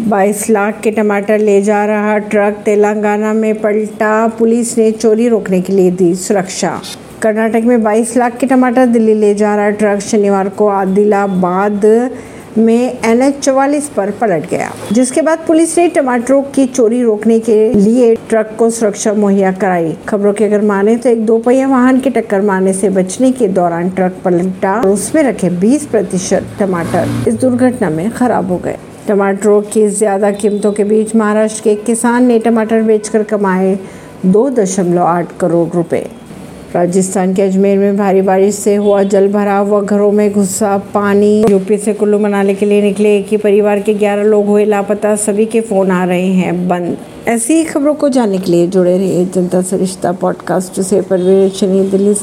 22 लाख के टमाटर ले जा रहा ट्रक, तेलंगाना में पलटा, पुलिस ने चोरी रोकने के लिए दी सुरक्षा। कर्नाटक में 22 लाख के टमाटर दिल्ली ले जा रहा ट्रक, शनिवार को आदिलाबाद में एन एच पर पलट गया, जिसके बाद पुलिस ने टमाटरों की चोरी रोकने के लिए ट्रक को सुरक्षा मुहैया कराई। खबरों के अगर माने तो एक दोपहिया वाहन की टक्कर मारने से बचने के दौरान ट्रक पलटा और उसमें रखे 20 प्रतिशत टमाटर। इस दुर्घटना में खराब हो गए। टमाटरों की ज़्यादा कीमतों के बीच महाराष्ट्र के किसान ने टमाटर बेचकर कमाए दो दशमलव आठ करोड़ रुपए। राजस्थान के अजमेर में भारी बारिश से हुआ जल भराव व घरों में घुसा पानी। यूपी से कुल्लू मनाने के लिए निकले एक ही परिवार के 11 लोग हुए लापता, सभी के फ़ोन आ रहे हैं बंद। ऐसी ही खबरों को जानने के लिए जुड़े रहिए जनता सरिश्ता पॉडकास्ट से परवेश दिल्ली से।